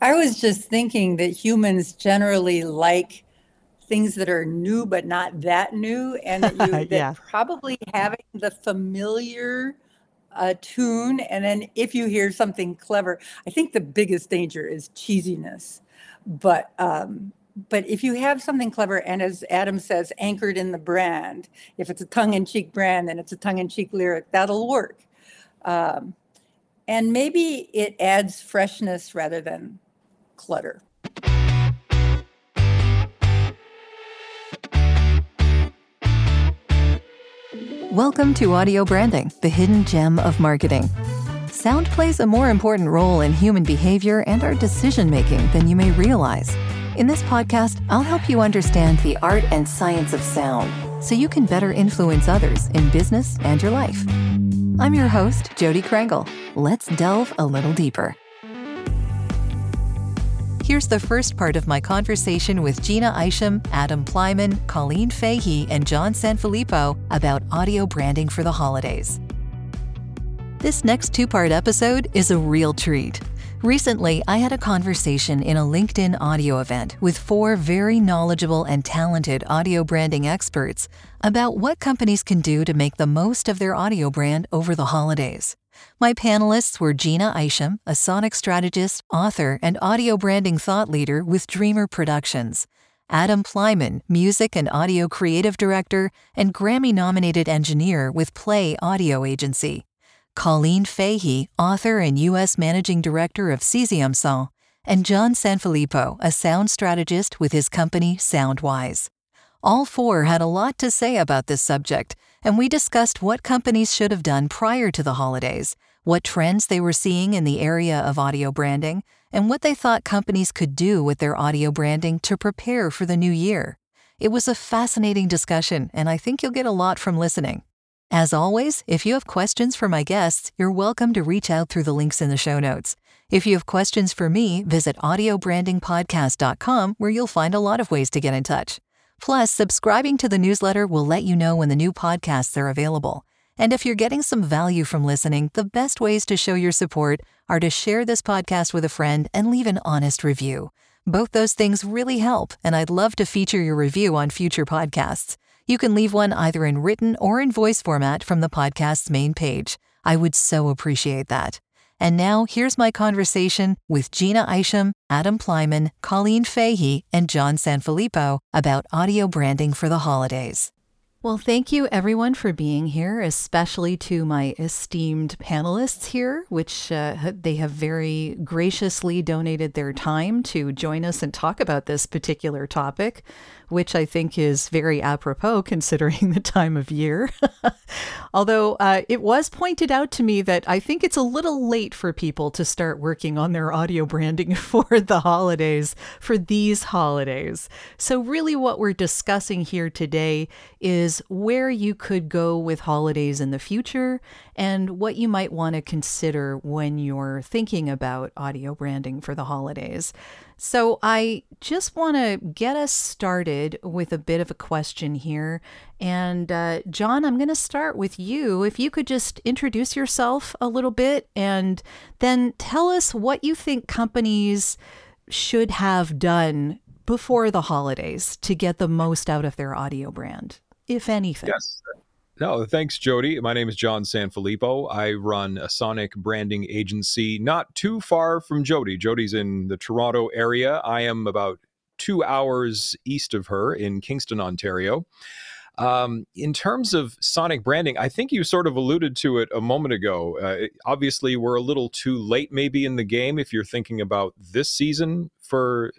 I was just thinking that humans generally like things that are new but not that new, and that, you, that yeah. probably having the familiar uh, tune, and then if you hear something clever, I think the biggest danger is cheesiness. But um, but if you have something clever, and as Adam says, anchored in the brand, if it's a tongue-in-cheek brand, then it's a tongue-in-cheek lyric, that'll work. Um, and maybe it adds freshness rather than clutter. Welcome to Audio Branding, the hidden gem of marketing. Sound plays a more important role in human behavior and our decision making than you may realize. In this podcast, I'll help you understand the art and science of sound so you can better influence others in business and your life. I'm your host, Jodi Krangle. Let's delve a little deeper. Here's the first part of my conversation with Jeanna Isham, Adam Pleiman, Colleen Fahey, and John Sanfilippo about audio branding for the holidays. This next two part episode is a real treat. Recently, I had a conversation in a LinkedIn audio event with four very knowledgeable and talented audio branding experts about what companies can do to make the most of their audio brand over the holidays. My panelists were Jeanna Isham, a sonic strategist, author, and audio branding thought leader with Dreamr Productions, Adam Pleiman, music and audio creative director and Grammy nominated engineer with Play Audio Agency, Colleen Fahey, author and U.S. managing director of Sixième Son, and John Sanfilippo, a sound strategist with his company SoundWise. All four had a lot to say about this subject, and we discussed what companies should have done prior to the holidays, what trends they were seeing in the area of audio branding, and what they thought companies could do with their audio branding to prepare for the new year. It was a fascinating discussion, and I think you'll get a lot from listening. As always, if you have questions for my guests, you're welcome to reach out through the links in the show notes. If you have questions for me, visit audiobrandingpodcast.com where you'll find a lot of ways to get in touch. Plus, subscribing to the newsletter will let you know when the new podcasts are available. And if you're getting some value from listening, the best ways to show your support are to share this podcast with a friend and leave an honest review. Both those things really help, and I'd love to feature your review on future podcasts. You can leave one either in written or in voice format from the podcast's main page. I would so appreciate that. And now here's my conversation with Jeanna Isham, Adam Pleiman, Colleen Fahey, and John Sanfilippo about audio branding for the holidays. Well, thank you everyone for being here, especially to my esteemed panelists here, which uh, they have very graciously donated their time to join us and talk about this particular topic which I think is very apropos considering the time of year. Although uh, it was pointed out to me that I think it's a little late for people to start working on their audio branding for the holidays, for these holidays. So, really, what we're discussing here today is where you could go with holidays in the future and what you might want to consider when you're thinking about audio branding for the holidays. So, I just want to get us started with a bit of a question here. And, uh, John, I'm going to start with you. If you could just introduce yourself a little bit and then tell us what you think companies should have done before the holidays to get the most out of their audio brand, if anything. Yes. No, thanks, Jodi. My name is John Sanfilippo. I run a sonic branding agency not too far from Jodi. Jodi's in the Toronto area. I am about two hours east of her in Kingston, Ontario. Um, in terms of sonic branding, I think you sort of alluded to it a moment ago. Uh, obviously, we're a little too late, maybe, in the game if you're thinking about this season for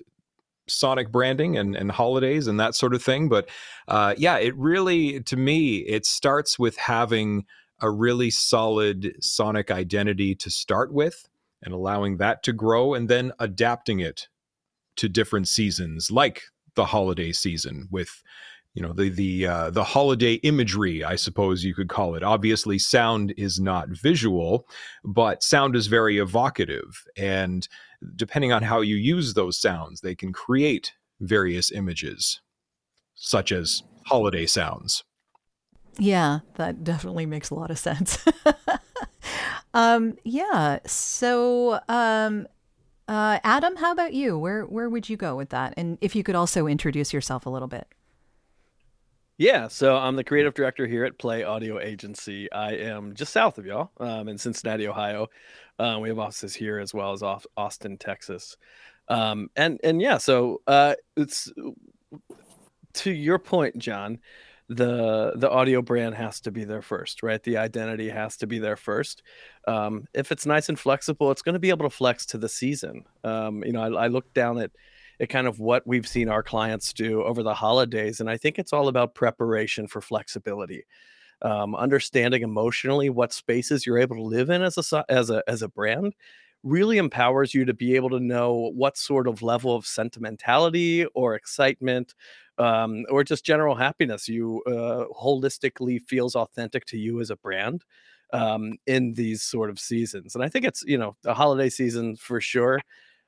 sonic branding and, and holidays and that sort of thing. But uh, yeah, it really, to me, it starts with having a really solid sonic identity to start with and allowing that to grow and then adapting it to different seasons like the holiday season with you know the the uh, the holiday imagery i suppose you could call it obviously sound is not visual but sound is very evocative and depending on how you use those sounds, they can create various images, such as holiday sounds. Yeah, that definitely makes a lot of sense. um, yeah. So, um, Uh, Adam, how about you? Where where would you go with that? And if you could also introduce yourself a little bit. Yeah, so I'm the creative director here at Play Audio Agency. I am just south of y'all um, in Cincinnati, Ohio. Uh, we have offices here as well as off Austin, Texas. Um, and and yeah, so uh, it's to your point, John. The the audio brand has to be there first, right? The identity has to be there first. Um, if it's nice and flexible, it's going to be able to flex to the season. Um, you know, I, I look down at at kind of what we've seen our clients do over the holidays. And I think it's all about preparation for flexibility. Um, understanding emotionally what spaces you're able to live in as a as a as a brand really empowers you to be able to know what sort of level of sentimentality or excitement um, or just general happiness you uh, holistically feels authentic to you as a brand um, in these sort of seasons. And i think it's you know a holiday season for sure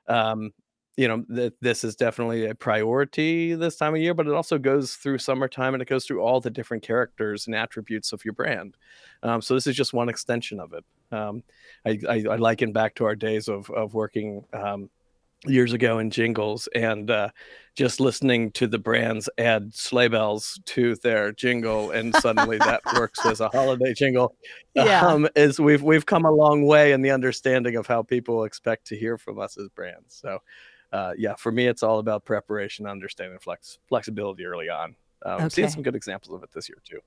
um, you know that this is definitely a priority this time of year but it also goes through summertime and it goes through all the different characters and attributes of your brand. Um, so this is just one extension of it. Um, I, I, I, liken back to our days of, of working um, years ago in jingles and uh, just listening to the brands add sleigh bells to their jingle and suddenly that works as a holiday jingle. Yeah. um, is we've we've come a long way in the understanding of how people expect to hear from us as brands. So uh, yeah, for me, it's all about preparation, understanding flex flexibility early on. Um, okay. Seeing some good examples of it this year too.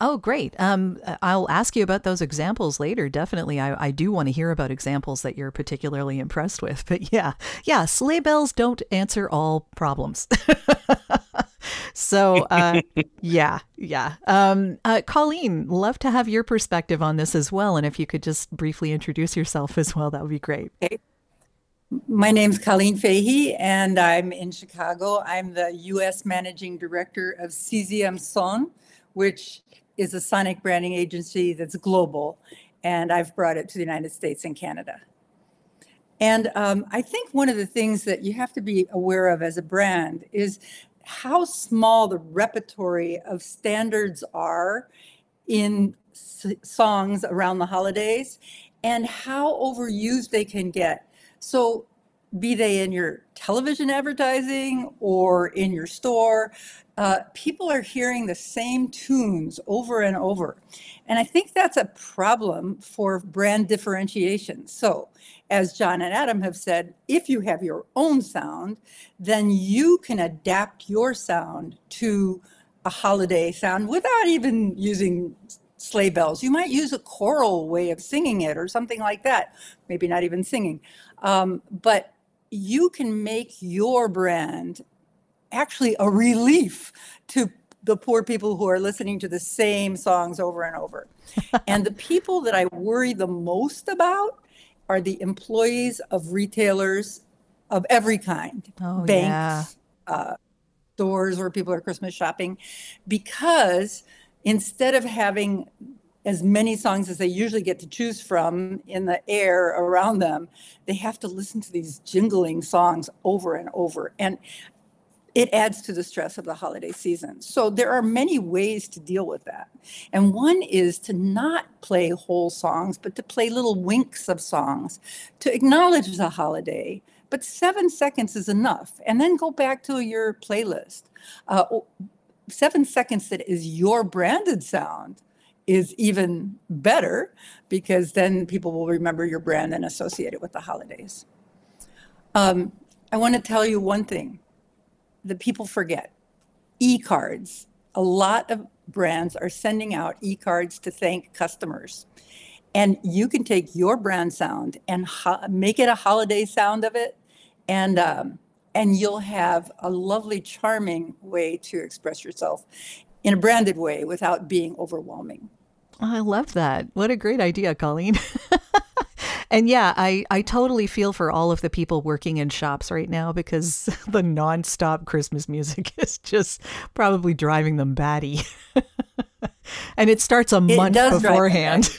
Oh, great. Um, I'll ask you about those examples later. Definitely. I, I do want to hear about examples that you're particularly impressed with. But yeah, yeah, sleigh bells don't answer all problems. so, uh, yeah, yeah. Um, uh, Colleen, love to have your perspective on this as well. And if you could just briefly introduce yourself as well, that would be great. Okay. My name's Colleen Fahey, and I'm in Chicago. I'm the U.S. Managing Director of Sixième Son, which is a sonic branding agency that's global, and I've brought it to the United States and Canada. And um, I think one of the things that you have to be aware of as a brand is how small the repertory of standards are in s- songs around the holidays and how overused they can get so be they in your television advertising or in your store, uh, people are hearing the same tunes over and over. And I think that's a problem for brand differentiation. So, as John and Adam have said, if you have your own sound, then you can adapt your sound to a holiday sound without even using sleigh bells. You might use a choral way of singing it or something like that, maybe not even singing. Um, but you can make your brand actually a relief to the poor people who are listening to the same songs over and over. and the people that I worry the most about are the employees of retailers of every kind oh, banks, yeah. uh, stores where people are Christmas shopping, because instead of having as many songs as they usually get to choose from in the air around them, they have to listen to these jingling songs over and over. And it adds to the stress of the holiday season. So there are many ways to deal with that. And one is to not play whole songs, but to play little winks of songs to acknowledge the holiday. But seven seconds is enough. And then go back to your playlist. Uh, seven seconds that is your branded sound is even better because then people will remember your brand and associate it with the holidays. Um, I want to tell you one thing that people forget e cards. A lot of brands are sending out e cards to thank customers. And you can take your brand sound and ho- make it a holiday sound of it. And um, and you'll have a lovely, charming way to express yourself in a branded way without being overwhelming. Oh, I love that. What a great idea, Colleen. and yeah, I, I totally feel for all of the people working in shops right now because the nonstop Christmas music is just probably driving them batty. and it starts a it month beforehand.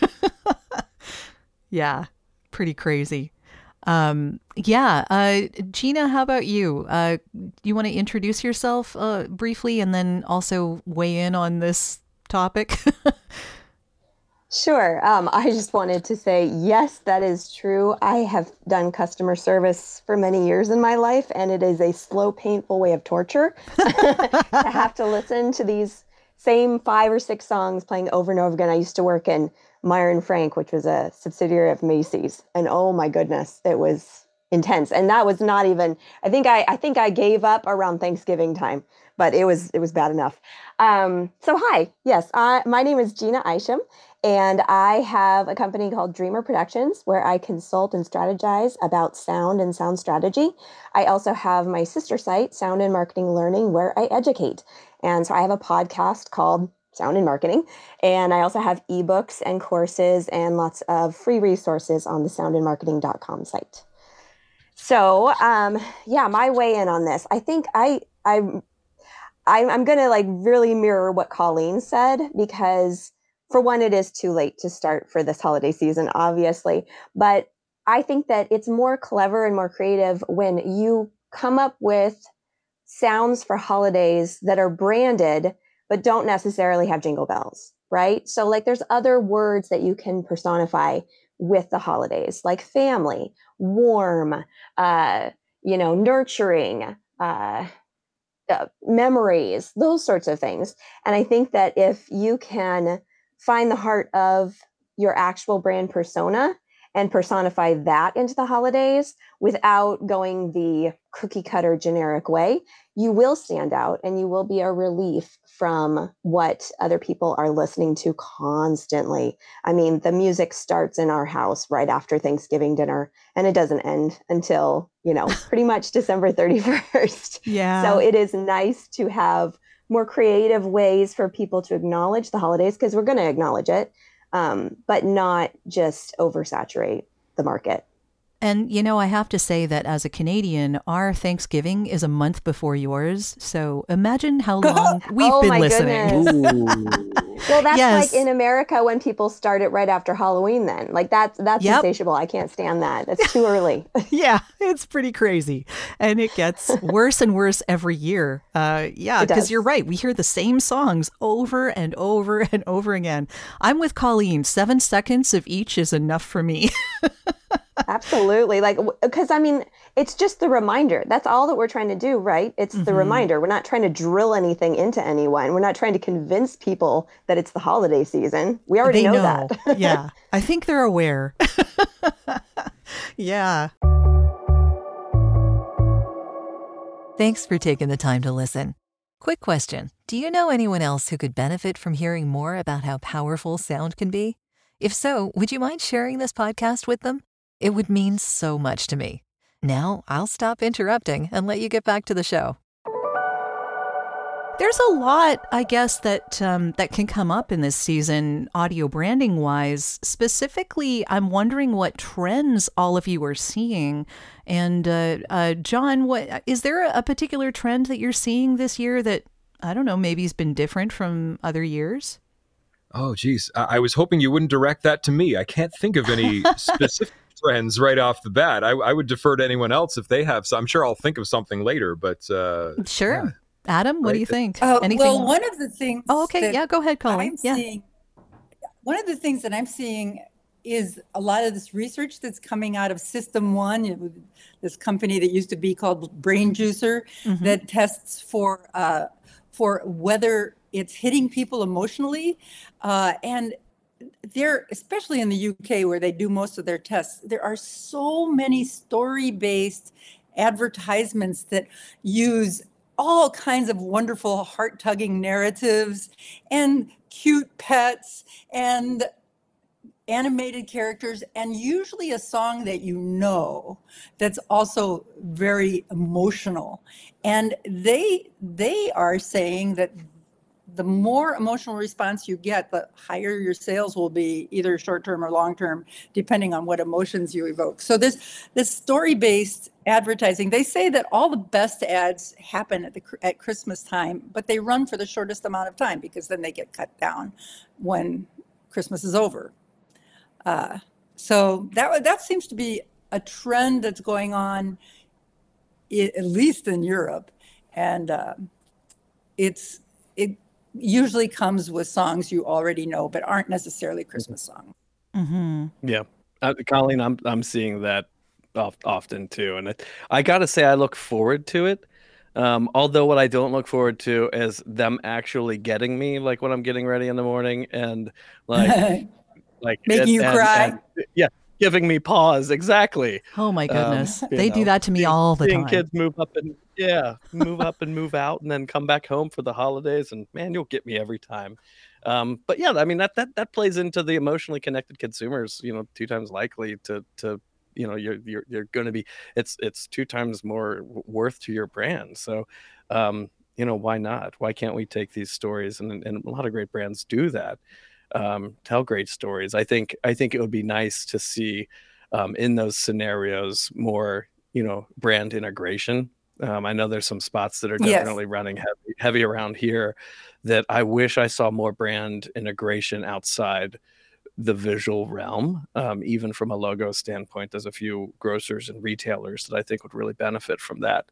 yeah, pretty crazy. Um, yeah. Uh, Jeanna, how about you? Uh, you want to introduce yourself uh, briefly and then also weigh in on this topic? Sure. Um, I just wanted to say, yes, that is true. I have done customer service for many years in my life, and it is a slow, painful way of torture to have to listen to these same five or six songs playing over and over again. I used to work in And Frank, which was a subsidiary of Macy's, and oh my goodness, it was intense. And that was not even. I think I, I think I gave up around Thanksgiving time, but it was it was bad enough. Um, so hi, yes, I, my name is Jeanna Isham, and I have a company called Dreamr Productions where I consult and strategize about sound and sound strategy. I also have my sister site, Sound and Marketing Learning, where I educate. And so I have a podcast called Sound and Marketing. And I also have ebooks and courses and lots of free resources on the soundandmarketing.com site. So, um, yeah, my way in on this. I think I, I, I'm, I'm going to like really mirror what Colleen said because for one, it is too late to start for this holiday season, obviously. But I think that it's more clever and more creative when you come up with sounds for holidays that are branded, but don't necessarily have jingle bells, right? So, like, there's other words that you can personify with the holidays, like family, warm, uh, you know, nurturing, uh, uh, memories, those sorts of things. And I think that if you can find the heart of your actual brand persona and personify that into the holidays without going the cookie cutter generic way, you will stand out and you will be a relief from what other people are listening to constantly. I mean, the music starts in our house right after Thanksgiving dinner and it doesn't end until, you know, pretty much December 31st. Yeah. So it is nice to have more creative ways for people to acknowledge the holidays because we're going to acknowledge it, um, but not just oversaturate the market. And, you know, I have to say that as a Canadian, our Thanksgiving is a month before yours. So imagine how long we've oh, been my listening. Well, that's Yes. like in America when people start it right after Halloween. Then, like that's that's Yep. insatiable. I can't stand that. It's too early. yeah, it's pretty crazy. And it gets worse and worse every year. Uh, yeah, because you're right. We hear the same songs over and over and over again. I'm with Colleen. Seven seconds of each is enough for me. Absolutely. Like, because I mean, it's just the reminder. That's all that we're trying to do, right? It's the Mhm. reminder. We're not trying to drill anything into anyone. We're not trying to convince people that it's the holiday season. We already know, know. that. yeah, I think they're aware. yeah. Thanks for taking the time to listen. Quick question Do you know anyone else who could benefit from hearing more about how powerful sound can be? If so, would you mind sharing this podcast with them? It would mean so much to me. Now, I'll stop interrupting and let you get back to the show. There's a lot, I guess, that um, that can come up in this season, audio branding wise. Specifically, I'm wondering what trends all of you are seeing. And uh, uh, John, what is there a particular trend that you're seeing this year that I don't know, maybe has been different from other years? Oh, geez. I-, I was hoping you wouldn't direct that to me. I can't think of any specific trends right off the bat. I, I would defer to anyone else if they have. So I'm sure I'll think of something later. But uh, Sure. Adam, what do you think? Oh, Anything? well, one of the things. oh, okay. that Yeah, go ahead, Colleen. I'm Yeah. seeing, one of the things that I'm seeing is a lot of this research that's coming out of System One, this company that used to be called BrainJuicer, Mhm. that tests for uh, for whether it's hitting people emotionally, uh, and there, especially in the UK where they do most of their tests, there are so many story-based advertisements that use all kinds of wonderful heart-tugging narratives and cute pets and animated characters and usually a song that you know that's also very emotional. And they they are saying that the more emotional response you get the higher your sales will be either short term or long term depending on what emotions you evoke. So this this story based advertising they say that all the best ads happen at the at christmas time but they run for the shortest amount of time because then they get cut down when christmas is over. Uh, so that that seems to be a trend that's going on, at least in Europe, and um it's it usually comes with songs you already know, but aren't necessarily Christmas songs. Mm-hmm. Yeah, uh, Colleen, I'm I'm seeing that often too, and it, I gotta say I look forward to it. Um, although what I don't look forward to is them actually getting me, like when I'm getting ready in the morning, and like like making and, you and, cry. and, yeah, giving me pause. Exactly. Oh my Um, goodness. you they do that to me seeing- all the seeing time. kids move up and yeah, move up and move out, and then come back home for the holidays, and man, you'll get me every time. Um, but yeah, I mean that that that plays into the emotionally connected consumers. You know, two times likely to to you know you're you're you're going to be it's it's two times more worth to your brand. So, um, you know, why not? Why can't we take these stories and and a lot of great brands do that. Um, tell great stories. I think I think it would be nice to see um, in those scenarios more you know brand integration um, i know there's some spots that are Yes. definitely running heavy, heavy around here that i wish i saw more brand integration outside the visual realm um, even from a logo standpoint there's a few grocers and retailers that i think would really benefit from that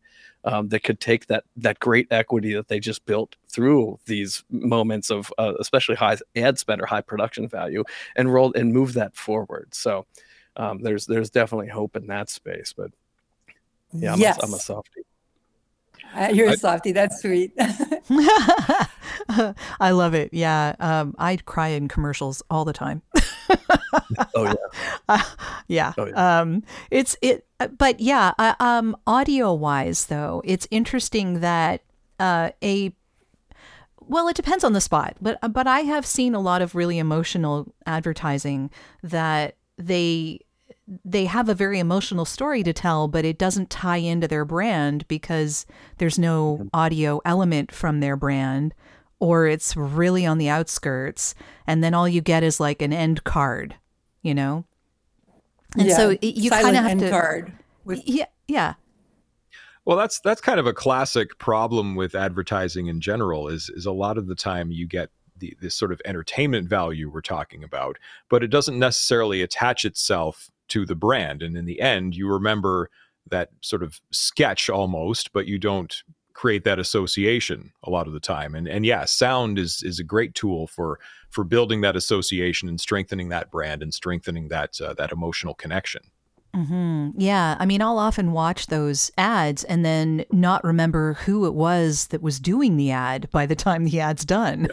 um, that could take that that great equity that they just built through these moments of uh, especially high ad spend or high production value and roll and move that forward so um, there's there's definitely hope in that space. But yeah, I'm, yes, a, I'm a softie. Uh, you're I- a softie. That's sweet. I love it. Yeah. Um, I cry in commercials all the time. Oh yeah, Uh, yeah. Oh, yeah. Um, it's it, uh, but yeah. Uh, um, audio wise, though, it's interesting that uh, a well, it depends on the spot, but uh, but I have seen a lot of really emotional advertising that they they have a very emotional story to tell, but it doesn't tie into their brand because there's no mm-hmm. audio element from their brand, or it's really on the outskirts, and then all you get is like an end card, you know. And Yeah, so it, you kind of have end to, card with yeah, yeah, Well, that's that's kind of a classic problem with advertising in general. Is is a lot of the time you get the this sort of entertainment value we're talking about, but it doesn't necessarily attach itself to the brand. And in the end, you remember that sort of sketch almost, but you don't create that association a lot of the time. And and yeah, sound is is a great tool for for building that association and strengthening that brand and strengthening that uh, that emotional connection. hmm Yeah. I mean, I'll often watch those ads and then not remember who it was that was doing the ad by the time the ad's done.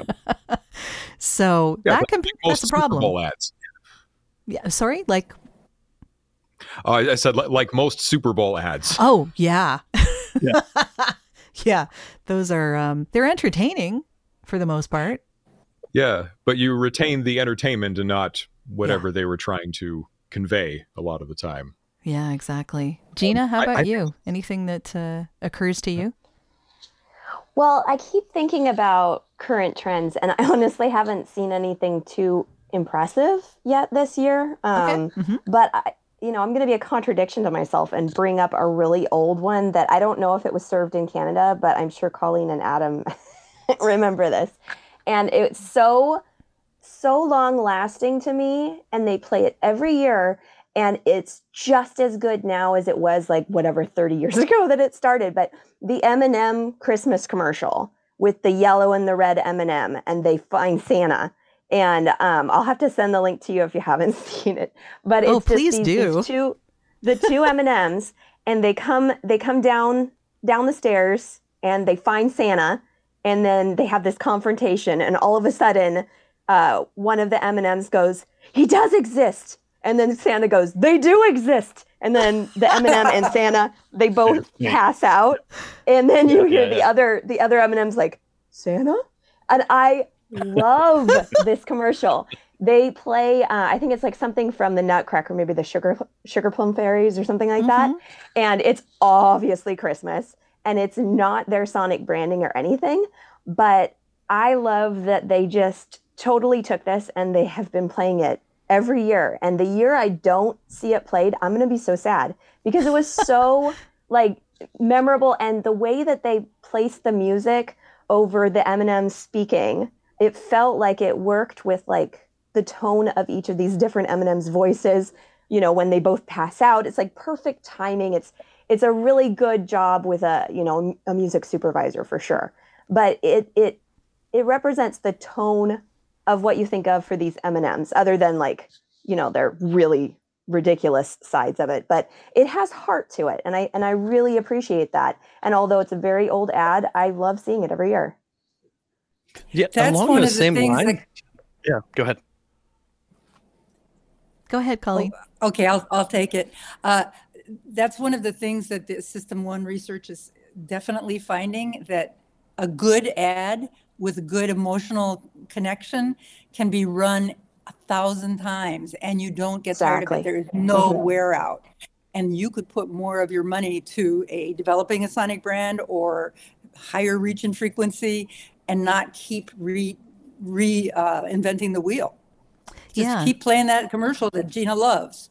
so Yeah, that can like that's a problem. Ads. Yeah. Sorry. Like, Oh, I I said like most Super Bowl ads. oh yeah. Yeah. yeah. Those are um they're entertaining for the most part. Yeah, but you retain the entertainment and not whatever they were trying to convey a lot of the time. Yeah, exactly. Jeanna, how about I- you? Anything that uh, occurs to you? Well, I keep thinking about current trends, and I honestly haven't seen anything too impressive yet this year. Um, hmm But I, you know, I'm going to be a contradiction to myself and bring up a really old one that I don't know if it was served in Canada, but I'm sure Colleen and Adam remember this. And it's so, so long lasting to me, and they play it every year. And it's just as good now as it was like whatever 30 years ago that it started. But the M&M Christmas commercial with the yellow and the red M&M, and they find Santa. And um, I'll have to send the link to you if you haven't seen it. But it's Oh, just please these, do. these two, the two M and M's, and they come they come down down the stairs and they find Santa, and then they have this confrontation, and all of a sudden, uh, one of the M and M's goes, "He does exist," and then Santa goes, "They do exist." And then the M and m and Santa, they both pass out, and then you Yeah, hear yeah, the yeah. other the other M and M's like Santa, and I love this commercial. They play, uh, I think it's like something from the Nutcracker, maybe the Sugar Sugar Plum Fairies or something like that. And it's obviously Christmas, and it's not their Sonic branding or anything. But I love that they just totally took this and they have been playing it every year. And the year I don't see it played, I'm going to be so sad because it was so like memorable and the way that they placed the music over the M&M speaking, it felt like it worked with like the tone of each of these different M&M's voices. You know, when they both pass out, it's like perfect timing. It's it's a really good job with a you know a music supervisor for sure. But it it it represents the tone of what you think of for these M&Ms other than like, you know, they're really ridiculous sides of it, but it has heart to it and I and I really appreciate that. And although it's a very old ad, I love seeing it every year. Yeah, That's along one the of the same things line. that- yeah, go ahead. Go ahead, Colleen. Okay, I'll, I'll take it. Uh, That's one of the things that the System One research is definitely finding, that a good ad with a good emotional connection can be run a thousand times and you don't get tired of it. There is no Mhm. wear out. And you could put more of your money to a developing a sonic brand or higher reach and frequency and not keep re, re, uh, inventing the wheel. Just Yeah. keep playing that commercial that Jeanna loves.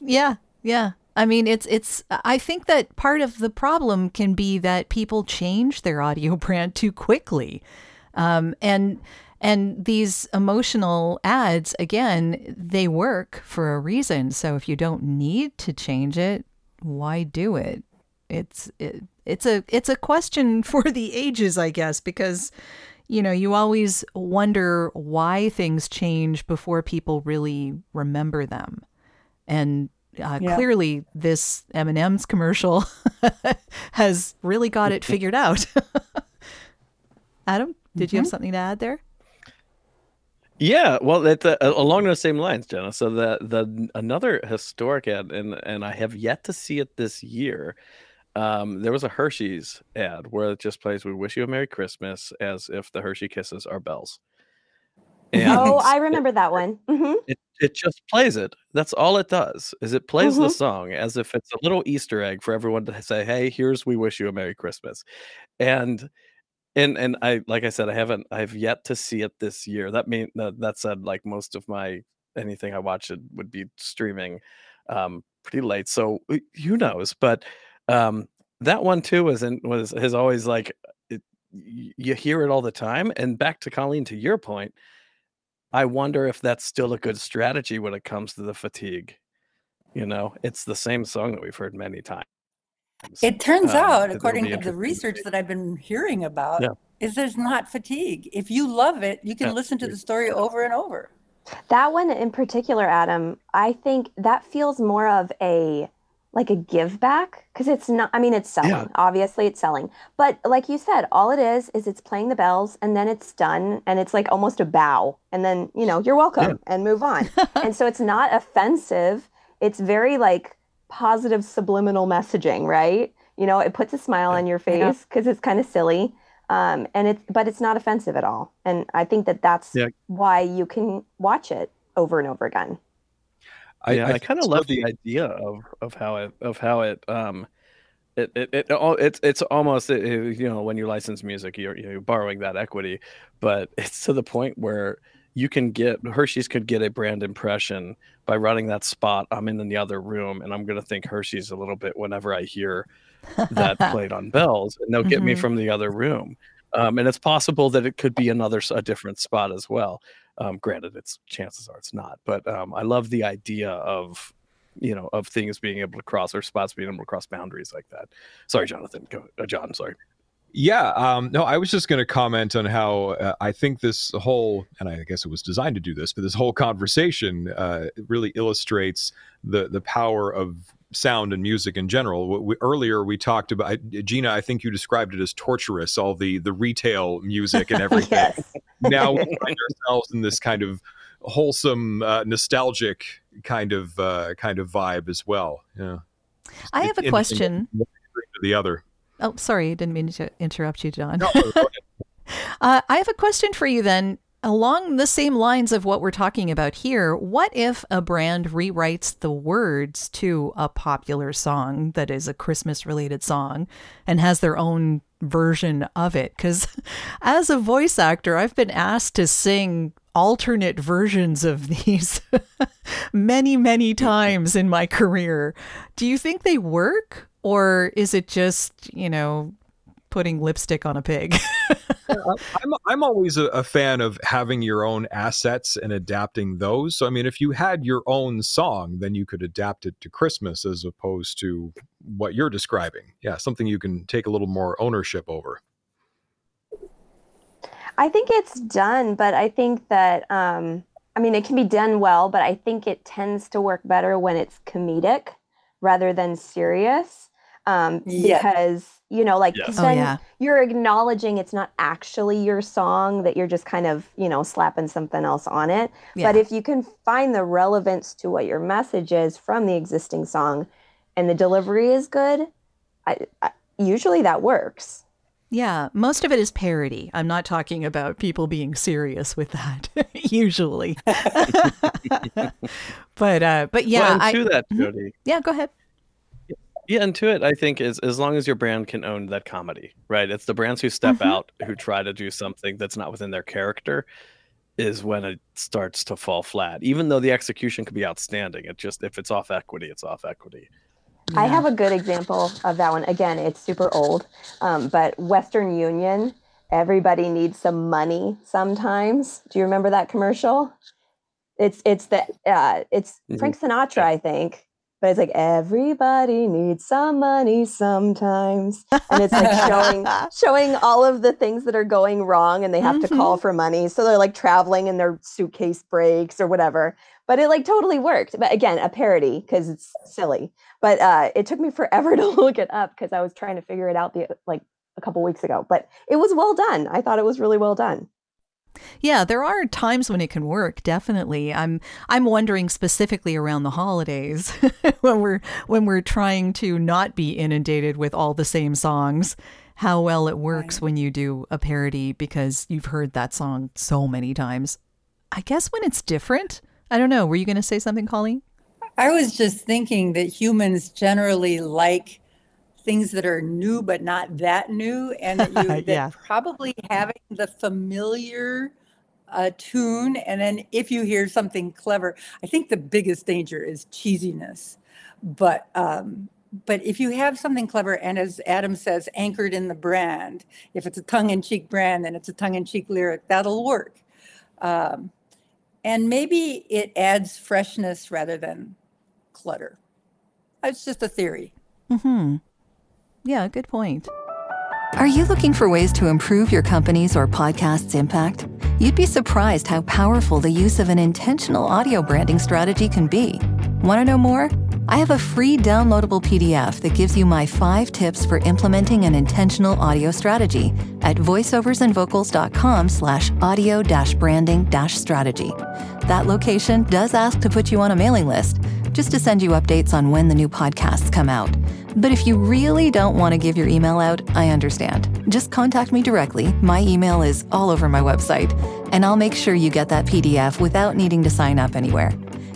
Yeah, yeah. I mean, it's it's. I think that part of the problem can be that people change their audio brand too quickly, um, and and these emotional ads again, they work for a reason. So if you don't need to change it, why do it? It's it, it's a it's a question for the ages, I guess, because you know you always wonder why things change before people really remember them and uh, Yeah. clearly this m&ms commercial has really got it figured out adam did you have something to add there Yeah, well, it's uh, along those same lines, Jenna. So the the another historic ad, and and I have yet to see it this year. Um, there was a Hershey's ad where it just plays "We wish you a Merry Christmas" as if the Hershey Kisses are bells. And Oh, I remember that one. hmm it, it just plays it. That's all it does. Is it plays the Mhm. song as if it's a little Easter egg for everyone to say, "Hey, here's we wish you a Merry Christmas," and and and I like I said, I haven't I've yet to see it this year. That mean that, that said, like most of my anything I watch it would be streaming um pretty late. So who knows? But um that one too was in was has always like it, you hear it all the time. And back to Colleen, to your point, I wonder if that's still a good strategy when it comes to the fatigue. You know, it's the same song that we've heard many times. It turns Um, out, according to the research that I've been hearing about, Yeah. is there's not fatigue. If you love it, you can Yeah, listen to the story over and over. That one in particular, Adam, I think that feels more of a like a give back because it's not I mean it's selling. Yeah. Obviously it's selling. But like you said, all it is is it's playing the bells and then it's done and it's like almost a bow and then, you know, you're welcome Yeah. and move on. and so it's not offensive. It's very like positive subliminal messaging, right? You know, it puts a smile on your face because it's kind of silly. Um, and it's but it's not offensive at all. And I think that that's Yeah. why you can watch it over and over again. Yeah, I, think kind of love the idea of of how it of how it um it it, it it's it's almost uh, you know when you license music you're you're borrowing that equity, but it's to the point where you can get Hershey's could get a brand impression by running that spot. I'm in the other room and I'm gonna think Hershey's a little bit whenever I hear that played on bells, and they'll get me Mhm. from the other room. Um, and it's possible that it could be another a different spot as well. Um, granted, it's chances are it's not, but um, I love the idea of you know of things being able to cross or spots being able to cross boundaries like that. Sorry, Jonathan. Go, uh, John. Sorry. Yeah, um, no, I was just going to comment on how uh, I think this whole, and I guess it was designed to do this, but this whole conversation uh, really illustrates the the power of sound and music in general. We, earlier we talked about Jeanna. I think you described it as torturous, all the the retail music and everything. yes. now we find ourselves in this kind of wholesome, uh, nostalgic kind of uh, kind of vibe as well. Yeah, i have a Interesting question to the other. oh sorry I didn't mean to interrupt you john No. Uh, I have a question for you then. Along the same lines of what we're talking about here, what if a brand rewrites the words to a popular song that is a Christmas related song and has their own version of it? Because as a voice actor, I've been asked to sing alternate versions of these many, many times in my career. Do you think they work? Or is it just, you know, putting lipstick on a pig? I'm I'm always a, a fan of having your own assets and adapting those. So I mean, if you had your own song, then you could adapt it to Christmas as opposed to what you're describing. Yeah, something you can take a little more ownership over. I think it's done, but I think that um, I mean it can be done well, but I think it tends to work better when it's comedic rather than serious. Um, Yeah. because you know, like Yes. Oh, then yeah. you're acknowledging it's not actually your song that you're just kind of you know slapping something else on it. Yeah. But if you can find the relevance to what your message is from the existing song, and the delivery is good, I, I usually that works. Yeah, most of it is parody. I'm not talking about people being serious with that usually. but uh but yeah, well, and I to that, Mhm. Jodi. Yeah, go ahead. Yeah, and to it, I think is as long as your brand can own that comedy, right? It's the brands who step Mhm. out, who try to do something that's not within their character, is when it starts to fall flat. Even though the execution could be outstanding, it just if it's off equity, it's off equity. I have a good example of that one. Again, it's super old, um, but Western Union, everybody needs some money sometimes. Do you remember that commercial? It's it's the uh, it's Mhm. Frank Sinatra, I think, but it's like everybody needs some money sometimes, and it's like showing showing all of the things that are going wrong, and they have to call for money. So they're like traveling, and their suitcase breaks or whatever. But it like totally worked. But again, a parody because it's silly but uh, it took me forever to look it up because I was trying to figure it out the like a couple weeks ago. But it was well done. I thought it was really well done. Yeah, there are times when it can work, definitely. I'm I'm wondering specifically around the holidays when we're when we're trying to not be inundated with all the same songs, how well it works Right. when you do a parody because you've heard that song so many times. I guess when it's different. I don't know. Were you going to say something, Colleen? I was just thinking that humans generally like things that are new but not that new, and that you that Yeah. probably having the familiar uh, tune, and then if you hear something clever, I think the biggest danger is cheesiness. But um, but if you have something clever, and as Adam says, anchored in the brand, if it's a tongue-in-cheek brand, then it's a tongue-in-cheek lyric. That'll work. Um, and maybe it adds freshness rather than clutter. It's just a theory. Hmm. Yeah. Good point. Are you looking for ways to improve your company's or podcast's impact? You'd be surprised how powerful the use of an intentional audio branding strategy can be. Want to know more? I have a free downloadable PDF that gives you my five tips for implementing an intentional audio strategy at voiceoversandvocals.com slash audio branding strategy. That location does ask to put you on a mailing list, just to send you updates on when the new podcasts come out. But if you really don't want to give your email out, I understand. Just contact me directly. My email is all over my website, and I'll make sure you get that PDF without needing to sign up anywhere.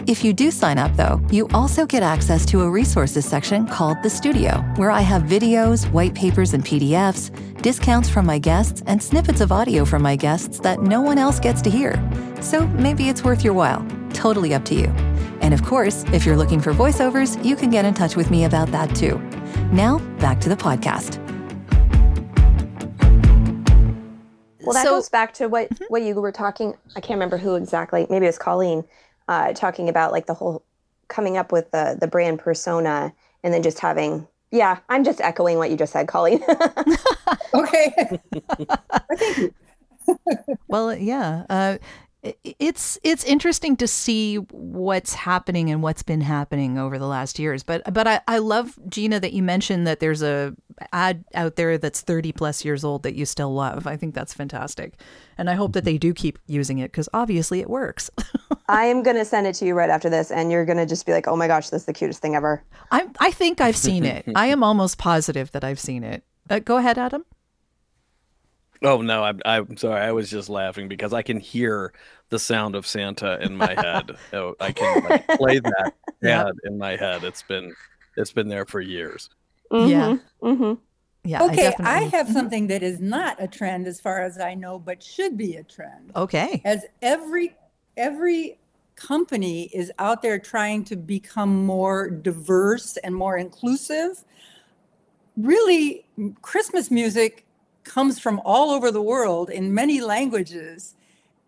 If you do sign up, though, you also get access to a resources section called The Studio, where I have videos, white papers, and PDFs, discounts from my guests, and snippets of audio from my guests that no one else gets to hear. So maybe it's worth your while. Totally up to you. And of course, if you're looking for voiceovers, you can get in touch with me about that too. Now, back to the podcast. Well, that So- goes back to what what you were talking. I can't remember who exactly. Maybe it was Colleen uh, talking about like the whole coming up with the the brand persona and then just having. Yeah, I'm just echoing what you just said, Colleen. Okay. Thank you. Well, yeah. Uh, i- it's it's interesting to see what's happening and what's been happening over the last years. But but I, I love Jeanna that you mentioned that there's a ad out there that's 30 plus years old that you still love. I think that's fantastic, and I hope that they do keep using it because obviously it works. I am gonna send it to you right after this, and you're gonna just be like, "Oh my gosh, this is the cutest thing ever." I I think I've seen it. I am almost positive that I've seen it. Uh, go ahead, Adam. Oh no, I'm I'm sorry. I was just laughing because I can hear the sound of Santa in my head. oh, I can like, play that Yep. ad in my head. It's been it's been there for years. Yeah. hmm Yeah. Okay, I, definitely- have something that is not a trend as far as I know, but should be a trend. Okay. As every every company is out there trying to become more diverse and more inclusive, really Christmas music comes from all over the world in many languages,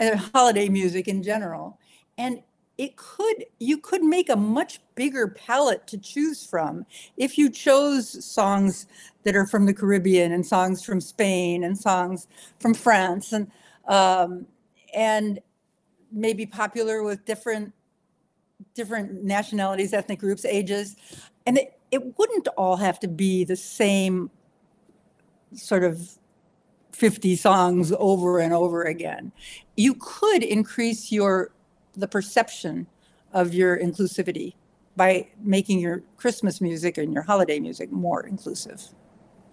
and holiday music in general. And it could you could make a much bigger palette to choose from if you chose songs that are from the Caribbean and songs from Spain and songs from France and um, and maybe popular with different different nationalities, ethnic groups, ages, and it, it wouldn't all have to be the same sort of 50 songs over and over again. You could increase your the perception of your inclusivity by making your Christmas music and your holiday music more inclusive.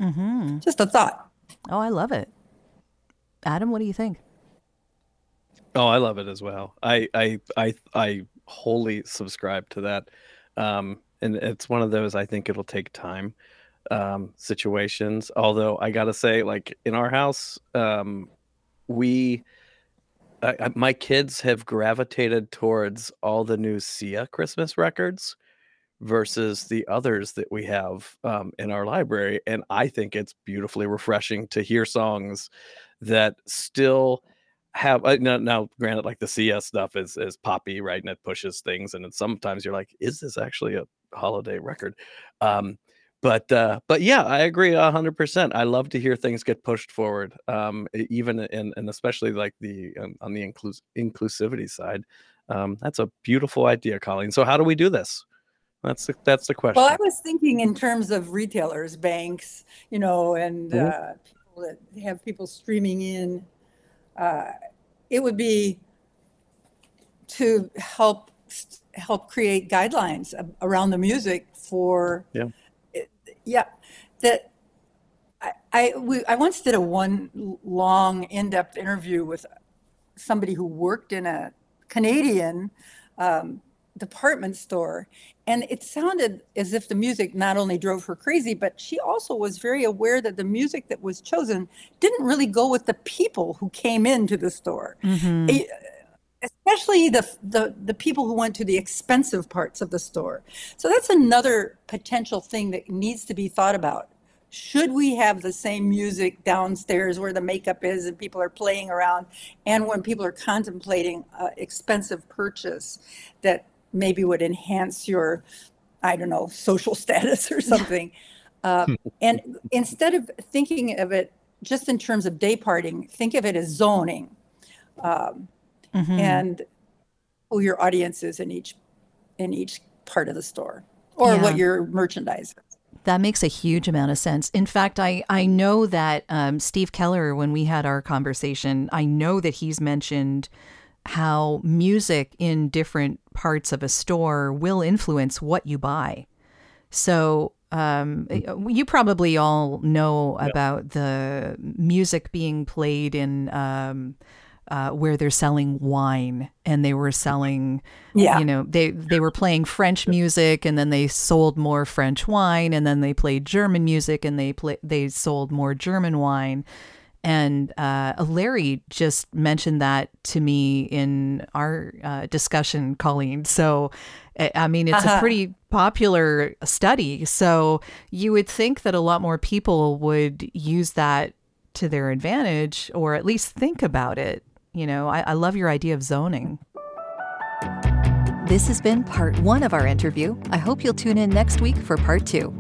Mm-hmm. Just a thought. Oh, I love it. Adam, what do you think? Oh, I love it as well. I I I I wholly subscribe to that. Um, and it's one of those I think it'll take time um, situations. Although I gotta say, like in our house, um, we I, I, my kids have gravitated towards all the new Sia Christmas records versus the others that we have um, in our library, and I think it's beautifully refreshing to hear songs that still have uh, now, now granted like the Sia stuff is is poppy right? And it pushes things. And sometimes you're like is this actually a holiday record? Um but uh but yeah i agree 100% i love to hear things get pushed forward um even in and especially like the um, on the inclus- inclusivity side um that's a beautiful idea colleen so how do we do this that's the, that's the question Well, I was thinking in terms of retailers, banks, you know, and Mhm. uh, people that have people streaming in. Uh, it would be to help help create guidelines around the music for. Yeah. It- Yeah, that I I, we, I once did a one long in-depth interview with somebody who worked in a Canadian um, department store. And it sounded as if the music not only drove her crazy, but she also was very aware that the music that was chosen didn't really go with the people who came into the store. Mm-hmm. Eh, Especially the, the the people who went to the expensive parts of the store. So that's another potential thing that needs to be thought about. Should we have the same music downstairs where the makeup is and people are playing around, and when people are contemplating uh, expensive purchase that maybe would enhance your, I don't know, social status or something? Uh, and instead of thinking of it just in terms of day parting, think of it as zoning. Um, Mhm. and who your audience is in each in each part of the store or Yeah. what your merchandise is. That makes a huge amount of sense. In fact, I, I know that um, Steve Keller, when we had our conversation, I know that he's mentioned how music in different parts of a store will influence what you buy. So um, you probably all know about the music being played in um, uh, where they're selling wine and they were selling Yeah. you know they they were playing french music and then they sold more french wine and then they played german music and they play they sold more german wine and uh, larry just mentioned that to me in our uh, discussion colleen so I- mean it's a Uh-huh. pretty popular study so you would think that a lot more people would use that to their advantage or at least think about it you know i, I love your idea of zoning This has been part one of our interview. I hope you'll tune in next week for part two.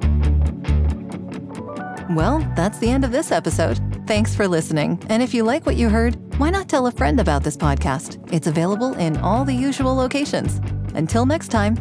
Well, that's the end of this episode. Thanks for listening. And if you like what you heard, why not tell a friend about this podcast? It's available in all the usual locations. Until next time,